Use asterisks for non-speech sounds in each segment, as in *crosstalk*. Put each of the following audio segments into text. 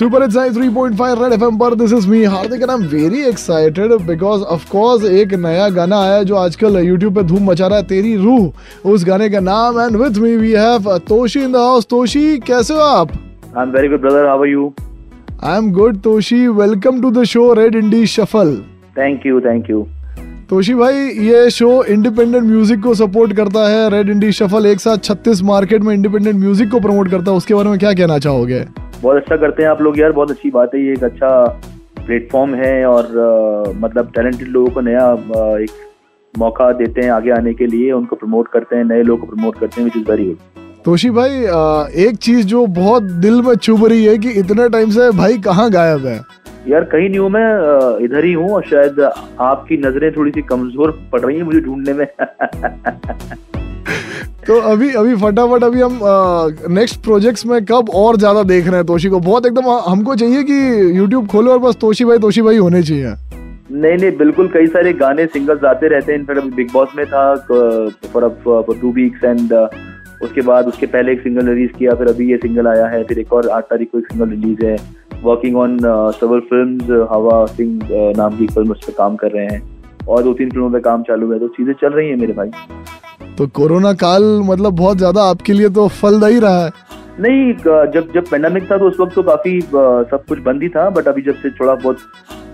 Super it's 3.5 red FM पर this is me Hardik and I am very excited because of course एक नया गाना आया जो आजकल यूट्यूब पे धूम मचा रहा है तेरी रूह। उस गाने का नाम and with me we have Toshi in the house Toshi कैसे हो आप? I am very good brother how are you I am good Toshi welcome to the show red indie shuffle thank you thank you Toshi भाई ये show independent music को support करता है red इंडी shuffle एक साथ छत्तीस मार्केट में independent music को प्रमोट करता है। उसके बारे में क्या कहना चाहोगे? बहुत अच्छा करते हैं आप लोग यार बहुत अच्छी बात है ये एक अच्छा प्लेटफॉर्म है और uh, मतलब टैलेंटेड लोगों को नया uh, एक मौका देते हैं आगे आने के लिए उनको प्रमोट करते हैं नए लोगों को प्रमोट करते हैं which is very good Toshi भाई एक चीज़ जो बहुत दिल में चुभ रही है कि इतने टाइम से भाई कहाँ गायब है? यार कहीं नहीं हूँ मैं इधर ही हूँ और शायद आपकी नज़रें थोड़ी सी कमज़ोर पड़ रही हैं मुझे ढूँढने में। *laughs* तो अभी अभी फटाफट अभी हम नेक्स्ट प्रोजेक्ट्स में कब और ज़्यादा देख रहे हैं तोशी को? बहुत एकदम हमको चाहिए कि यूट्यूब खोलो और बस तोशी भाई तोशी भाई होने चाहिए। नहीं नहीं, बिल्कुल कई सारे गाने सिंगल्स आते रहते हैं। इनफैक्ट अभी बिग बॉस में था for for two weeks and उसके बाद उसके पहले एक सिंगल रिलीज़ किया, फिर अभी ये सिंगल आया है, फिर एक और आठ तारीख को एक सिंगल रिलीज़ है। Working on several film Hawa Singh नाम की फ़िल्म उस पर काम कर रहे हैं। और दो तीन फ़िल्मों पे काम चालू है तो चीज़ें चल रही है मेरे भाई। तो कोरोना काल मतलब बहुत ज़्यादा आपके लिए तो फलदायी रहा है। नहीं जब जब पेंडेमिक था तो उस वक्त तो काफ़ी सब कुछ बंद ही था बट अभी जब से थोड़ा बहुत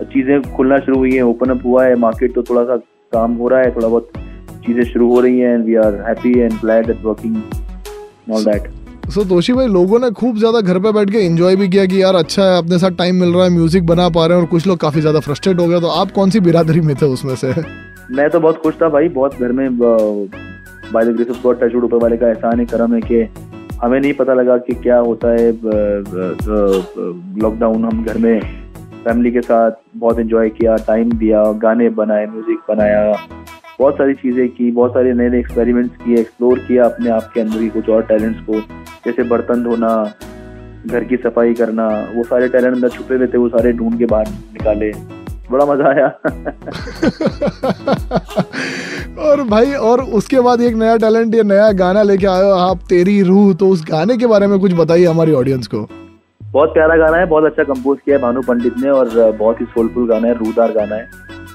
चीज़ें खुलना शुरू हुई है ओपन अप हुआ है मार्केट तो थोड़ा सा काम हो रहा है थोड़ा बहुत चीज़ें शुरू हो रही हैं we are happy and glad at working all that so Toshi भाई लोगों ने खूब ज़्यादा घर पे बैठ के एंजॉय भी किया कि यार अच्छा है अपने साथ टाइम मिल रहा है म्यूज़िक बना पा रहे हैं और कुछ लोग काफ़ी ज़्यादा फ्रस्ट्रेट हो गए तो आप कौन सी बिरादरी में थे उसमें से? मैं तो बहुत खुश था भाई बहुत घर में by the grace of God touchwood ऊपर वाले का एहसान है करम है कि हमें नहीं पता लगा कि क्या होता है लॉकडाउन हम घर में फैमिली के साथ बहुत एंजॉय किया टाइम दिया गाने बनाए म्यूज़िक बनाया बहुत सारी चीज़ें की बहुत सारे नए नए एक्सपेरिमेंट्स किए एक्सप्लोर किया अपने आप के अंदर ही कुछ और टैलेंट्स को जैसे बर्तन धोना घर की सफ़ाई करना वो सारे टैलेंट अंदर छुपे हुए थे वो सारे ढूंढ के बाहर निकाले। बड़ा मज़ा आया। *laughs* *laughs* भाई और उसके बाद एक नया टैलेंट या नया गाना लेके आए हो आप तेरी रूह तो उस गाने के बारे में कुछ बताइए हमारी ऑडियंस को। बहुत प्यारा गाना है बहुत अच्छा कंपोज किया है भानु पंडित ने और बहुत ही सोलफुल गाना है रूदार गाना है।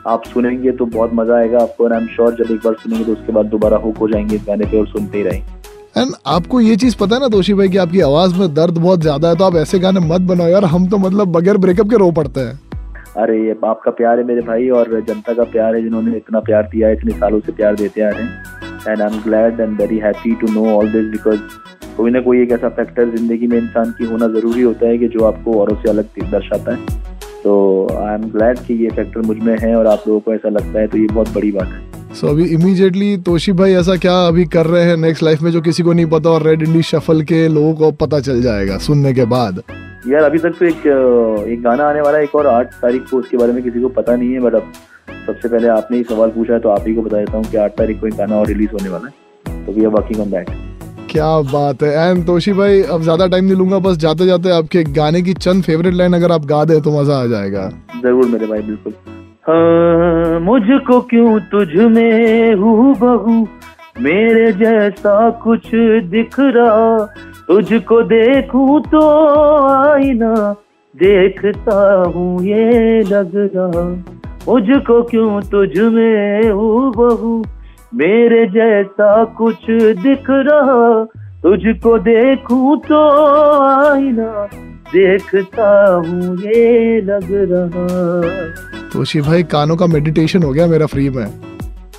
आप सुनेंगे तो बहुत मज़ा आएगा आपको आई एम श्योर जब एक बार सुनेंगे तो उसके बाद दोबारा हुक हो जाएँगे इस गाने पे और सुनते ही रहेंगे। एंड आपको ये चीज़ पता है ना दोषी भाई कि आपकी आवाज़ में दर्द बहुत ज़्यादा है तो आप ऐसे गाने मत बनाओ यार हम तो मतलब बगैर ब्रेकअप के रो पड़ते हैं। अरे ये आपका प्यार है मेरे भाई और जनता का प्यार है जिन्होंने इतना प्यार दिया है इतने सालों से प्यार देते आ रहे हैं। And I am glad and very happy to know all this because कोई ना कोई एक ऐसा फैक्टर ज़िंदगी में इंसान की होना ज़रूरी होता है कि जो आपको औरों से अलग दर्शाता है। तो आई एम ग्लैड कि ये फैक्टर मुझमें है और आप लोगों को ऐसा लगता है तो ये बहुत बड़ी बात है। सो so, अभी इमीडिएटली तोशी भाई ऐसा क्या अभी कर रहे हैं नेक्स्ट लाइफ में जो किसी को नहीं पता और रेड इंडी शफल के लोगों को पता चल जाएगा सुनने के बाद। यार अभी तक तो एक एक गाना आने वाला है एक और आठ तारीख को उसके बारे में किसी को पता नहीं है बट अब सबसे पहले आपने ही सवाल पूछा है तो आप ही को बता देता हूँ कि आठ तारीख को एक गाना और रिलीज़ होने वाला है। तो we are working on that क्या बात है। एंड तोशी भाई अब ज़्यादा टाइम नहीं लूँगा बस जाते जाते आपके गाने की चंद फेवरेट लाइन अगर आप गा दे तो मज़ा आ जाएगा। ज़रूर मेरे भाई बिल्कुल। हाँ, मुझको क्यों तुझ में हूँ बहू मेरे जैसा कुछ दिख रहा तुझको देखूँ तो आईना देखता हूँ ये लग रहा मुझको क्यों तुझ में बहू मेरे जैसा कुछ दिख रहा। तुझको देखूँ तो आईना देखता हूँ ये लग रहा तो भाई, कानों का मेडिटेशन हो गया मेरा फ्री में।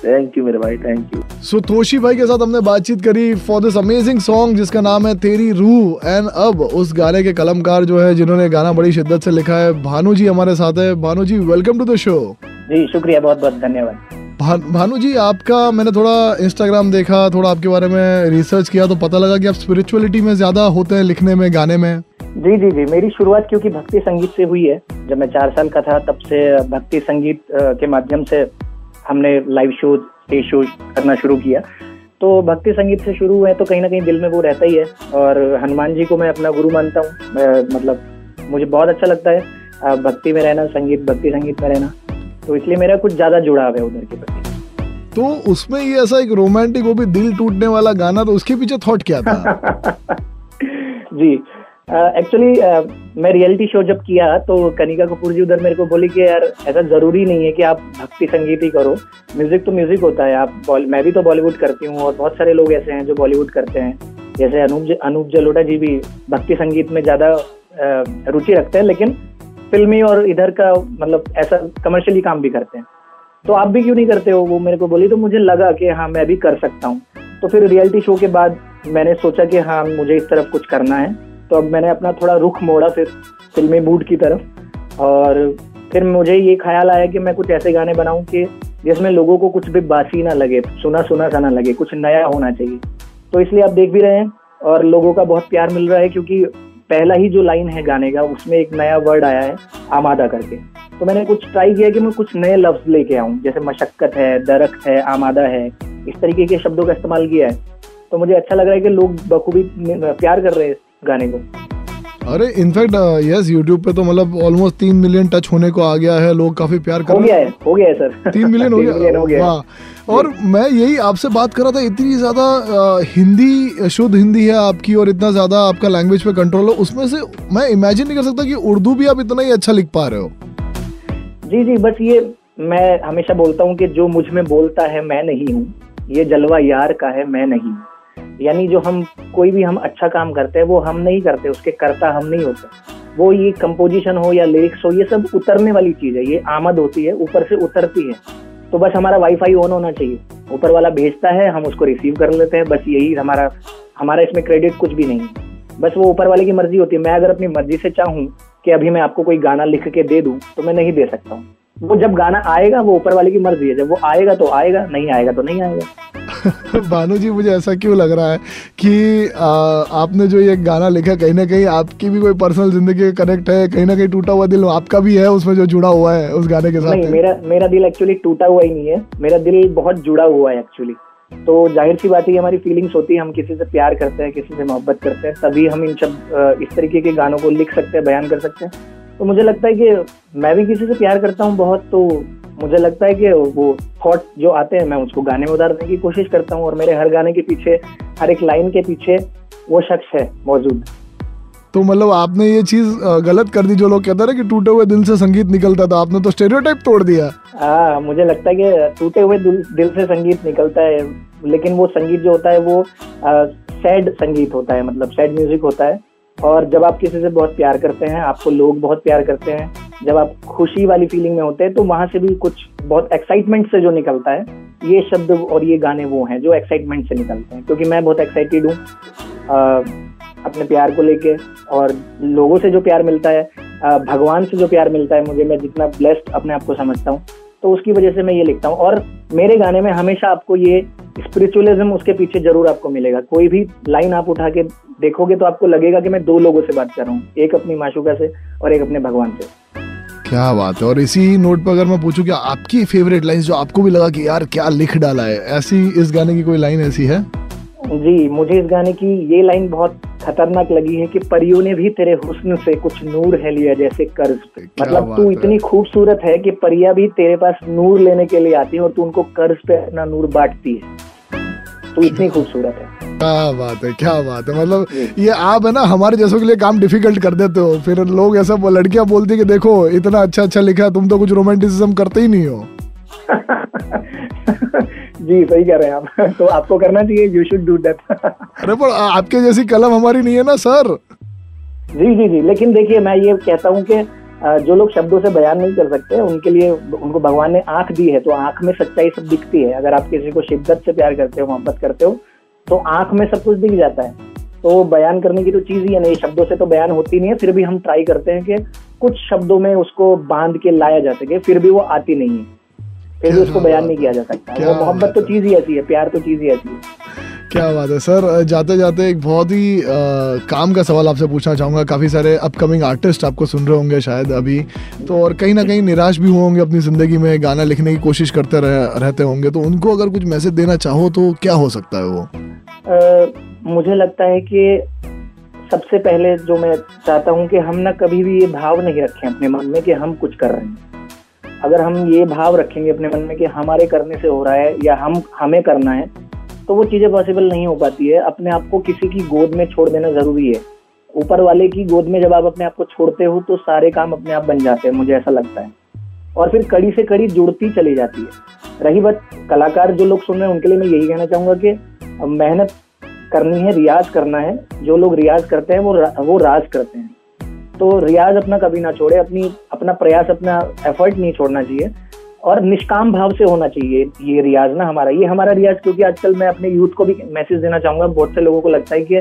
थैंक यू मेरे भाई थैंक यू सो तोशी भाई के साथ हमने बातचीत करी फॉर दिस अमेजिंग सॉन्ग जिसका नाम है तेरी रूह. एंड अब उस गाने के कलमकार जो है जिन्होंने गाना बड़ी शिद्दत से लिखा है भानु जी हमारे साथ है. Bhanu ji welcome to the show जी शुक्रिया बहुत बहुत धन्यवाद. भानु जी आपका मैंने थोड़ा इंस्टाग्राम देखा थोड़ा आपके बारे में रिसर्च किया तो पता लगा कि आप स्पिरिचुअलिटी में ज़्यादा होते हैं लिखने में गाने में. जी जी जी मेरी शुरुआत क्योंकि भक्ति संगीत से हुई है. जब मैं चार साल का था तब से भक्ति संगीत के माध्यम से हमने लाइव शो स्टेज शो करना शुरू किया। तो भक्ति संगीत से शुरू हुए तो कहीं ना कहीं दिल में वो रहता ही है। और हनुमान जी को मैं अपना गुरु मानता हूँ। मतलब मुझे बहुत अच्छा लगता है भक्ति में रहना संगीत भक्ति संगीत में रहना। तो इसलिए मेरा कुछ ज़्यादा जुड़ाव है उधर के प्रति। तो उसमें ये ऐसा एक रोमांटिक वो भी दिल टूटने वाला गाना तो उसके पीछे थॉट क्या था? *laughs* जी। एक्चुअली uh, uh, मैं रियलिटी शो जब किया तो कनिका कपूर जी उधर मेरे को बोली कि यार ऐसा ज़रूरी नहीं है कि आप भक्ति संगीत ही करो। म्यूज़िक तो म्यूज़िक होता है। आप मैं भी तो बॉलीवुड करती हूँ और बहुत सारे लोग ऐसे हैं जो बॉलीवुड करते हैं। जैसे अनूप अनूप जलोटा जी भी भक्ति संगीत में ज़्यादा रुचि रखते हैं लेकिन फिल्मी और इधर का मतलब ऐसा कमर्शियली काम भी करते हैं। तो आप भी क्यों नहीं करते हो? वो मेरे को बोली तो मुझे लगा कि हाँ मैं भी कर सकता हूँ। तो फिर रियलिटी शो के बाद मैंने सोचा कि हाँ मुझे इस तरफ़ कुछ करना है। तो अब मैंने अपना थोड़ा रुख मोड़ा फिर फिल्मी मूड की तरफ़। और फिर मुझे ये ख्याल आया कि मैं कुछ ऐसे गाने बनाऊँ कि जिसमें लोगों को कुछ भी बासी ना लगे, सुना सुना सा ना लगे, कुछ नया होना चाहिए। तो इसलिए आप देख भी रहे हैं और लोगों का बहुत प्यार मिल रहा है क्योंकि पहला ही जो लाइन है गाने का, उसमें एक नया वर्ड आया है, आमादा करके। तो मैंने कुछ ट्राई किया कि मैं कुछ नए लफ्ज लेके आऊँ, जैसे मशक्कत है, दरख्त है, आमादा है, इस तरीके के शब्दों का इस्तेमाल किया है। तो मुझे अच्छा लग रहा है कि लोग बखूबी प्यार कर रहे हैं। गाने को। अरे इनफैक्ट यस यूट्यूब पे तो मतलब ऑलमोस्ट तीन मिलियन टच होने को आ गया है लोग काफ़ी प्यार कर हो गया है। हो गया है सर तीन मिलियन *laughs* हो गया? हो गया और मैं यही आपसे बात कर रहा था इतनी ज़्यादा हिंदी शुद्ध हिंदी है आपकी और इतना ज़्यादा आपका लैंग्वेज पे कंट्रोल है उसमें से मैं इमेजिन नहीं कर सकता कि उर्दू भी आप इतना ही अच्छा लिख पा रहे हो। जी जी बस ये मैं हमेशा बोलता हूँ कि जो मुझमें बोलता है मैं नहीं हूँ। ये जलवा यार का है मैं नहीं यानी जो हम कोई भी हम अच्छा काम करते हैं, वो हम नहीं करते, उसके करता हम नहीं होते। वो ये कंपोजिशन हो या लिरिक्स हो, ये सब उतरने वाली चीज़ है, ये आमद होती है, ऊपर से उतरती है। तो बस हमारा वाईफाई ऑन होना चाहिए। ऊपर वाला भेजता है, हम उसको रिसीव कर लेते हैं, बस यही हमारा हमारा इसमें क्रेडिट कुछ भी नहीं है। बस वो ऊपर वाले की मर्ज़ी होती है। मैं अगर अपनी मर्ज़ी से चाहूँ कि अभी मैं आपको कोई गाना लिख के दे दूँ तो मैं नहीं दे सकता हूँ। वो जब गाना आएगा, वो ऊपर वाले की मर्ज़ी है। जब वो आएगा तो आएगा, नहीं आएगा तो नहीं आएगा। *laughs* भानु जी मुझे ऐसा क्यों लग रहा है कि आ, आपने जो ये गाना लिखा कहीं ना कहीं आपकी भी कोई पर्सनल ज़िंदगी कनेक्ट है कहीं ना कहीं टूटा हुआ दिल आपका भी है उसमें जो जुड़ा हुआ है उस गाने के साथ नहीं मेरा मेरा दिल एक्चुअली टूटा हुआ ही नहीं है। मेरा दिल बहुत जुड़ा हुआ है एक्चुअली तो ज़ाहिर सी बात है हमारी फीलिंग्स होती है हम किसी से प्यार करते हैं किसी से मोहब्बत करते हैं तभी हम इन सब इस तरीके के गानों को लिख सकते हैं बयान कर सकते हैं। तो मुझे लगता है कि मैं भी किसी से प्यार करता हूँ बहुत तो मुझे लगता है कि वो थॉट जो आते हैं मैं उसको गाने में उतारने की कोशिश करता हूँ और मेरे हर गाने के पीछे हर एक लाइन के पीछे वो शख्स है मौजूद। तो मतलब आपने ये चीज़ गलत कर दी जो लोग कहते हैं कि टूटे हुए दिल से संगीत निकलता था आपने तो स्टेरियोटाइप तोड़ दिया। हाँ मुझे लगता है कि टूटे हुए दिल से संगीत निकलता है लेकिन वो संगीत जो होता है वो सैड संगीत होता है मतलब सैड म्यूज़िक होता है। और जब आप किसी से बहुत प्यार करते हैं आपको लोग बहुत प्यार करते हैं जब आप खुशी वाली फीलिंग में होते हैं तो वहाँ से भी कुछ बहुत एक्साइटमेंट से जो निकलता है, ये शब्द और ये गाने वो हैं जो एक्साइटमेंट से निकलते हैं। क्योंकि मैं बहुत एक्साइटेड हूँ अपने प्यार को लेके और लोगों से जो प्यार मिलता है भगवान से जो प्यार मिलता है मुझे, मैं जितना ब्लेस्ड अपने आप को समझता हूँ तो उसकी वजह से मैं ये लिखता हूँ। और मेरे गाने में हमेशा आपको ये स्पिरिचुअलिज्म उसके पीछे ज़रूर आपको मिलेगा। कोई भी लाइन आप उठा के देखोगे तो आपको लगेगा कि मैं दो लोगों से बात कर रहा हूँ, एक अपनी माशुका से और एक अपने भगवान से। क्या बात है? और इसी नोट पर अगर मैं पूछूँ कि आपकी फेवरेट लाइन जो आपको भी लगा कि यार क्या लिख डाला है ऐसी इस गाने की कोई लाइन ऐसी है? जी मुझे इस गाने की ये लाइन बहुत खतरनाक लगी है कि परियों ने भी तेरे हुस्न से कुछ नूर है लिया जैसे कर्ज पे। मतलब तू इतनी खूबसूरत है कि परिया भी तेरे पास नूर लेने के लिए आती है और तू उनको कर्ज पे अपना नूर बांटती है। तू इतनी खूबसूरत है। क्या बात है क्या बात है। मतलब ये आप है ना हमारे जैसों के लिए काम डिफ़िकल्ट कर देते हो। फिर लोग ऐसा लड़कियाँ बोलती कि देखो इतना अच्छा अच्छा लिखा है तुम तो कुछ रोमांटिसिज्म करते ही नहीं हो। *laughs* जी सही कह रहे हैं आप। *laughs* तो आपको करना चाहिए यू शुड डू दैट अरे पर आपके जैसी कलम हमारी नहीं है ना सर। जी जी जी। लेकिन देखिए मैं ये कहता हूँ कि जो लोग शब्दों से बयान नहीं कर सकते उनके लिए उनको भगवान ने आँख दी है तो आँख में सच्चाई सब दिखती है। अगर आप किसी को शिद्दत से प्यार करते हो मोहब्बत करते हो तो आँख में सब कुछ दिख जाता है। तो बयान करने की तो चीज़ ही है नहीं शब्दों से तो बयान होती नहीं है फिर भी हम ट्राई करते हैं कि कुछ शब्दों में उसको बाँध के लाया जा सके फिर भी वो आती नहीं है। फिर भी उसको बयान नहीं किया जा सकता। वो मोहब्बत तो चीज़ ही ऐसी है प्यार तो चीज़ ही ऐसी है। क्या बात है? सर जाते जाते एक बहुत ही आ, काम का सवाल आपसे पूछना चाहूँगा। काफ़ी सारे अपकमिंग आर्टिस्ट आपको सुन रहे होंगे शायद अभी। तो और कहीं ना कहीं निराश भी होंगे अपनी ज़िंदगी में गाना लिखने की कोशिश करते रह, रहते होंगे। तो उनको अगर कुछ मैसेज देना चाहो तो क्या हो सकता है वो? आ, मुझे लगता है कि सबसे पहले जो मैं चाहता हूँ कि हम ना कभी भी ये भाव नहीं रखें अपने मन में कि हम कुछ कर रहे हैं। अगर हम ये भाव रखेंगे अपने मन में कि हमारे करने से हो रहा है या हम हमें करना है तो वो चीज़ें पॉसिबल नहीं हो पाती है। अपने आप को किसी की गोद में छोड़ देना ज़रूरी है। ऊपर वाले की गोद में जब आप अपने आप को छोड़ते हो तो सारे काम अपने आप बन जाते हैं, मुझे ऐसा लगता है। और फिर कड़ी से कड़ी जुड़ती चली जाती है। रही बात, कलाकार जो लोग सुन रहे हैं, उनके लिए मैं यही कहना चाहूँगा कि मेहनत करनी है, रियाज करना है। जो लोग रियाज करते हैं, वो वो राज करते हैं। तो रियाज अपना कभी ना छोड़े, अपनी, अपना प्रयास, अपना एफर्ट नहीं छोड़ना चाहिए। और निष्काम भाव से होना चाहिए ये रियाज ना हमारा। ये हमारा रियाज क्योंकि आजकल मैं अपने यूथ को भी मैसेज देना चाहूँगा। बहुत से लोगों को लगता है कि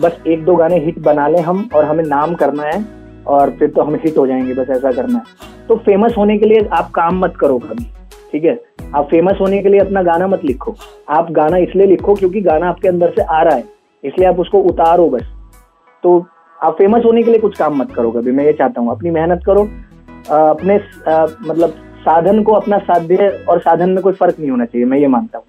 बस एक दो गाने हिट बना लें हम और हमें नाम करना है और फिर तो हम हिट हो जाएँगे, बस ऐसा करना है। तो फ़ेमस होने के लिए आप काम मत करो कभी, ठीक है? आप फ़ेमस होने के लिए अपना गाना मत लिखो। आप गाना इसलिए लिखो क्योंकि गाना आपके अंदर से आ रहा है, इसलिए आप उसको उतारो बस। तो आप फ़ेमस होने के लिए कुछ काम मत करो कभी, मैं ये चाहता हूँ। अपनी मेहनत करो अपने मतलब साधन को अपना साध्य और साधन में कोई फ़र्क नहीं होना चाहिए, मैं ये मानता हूँ।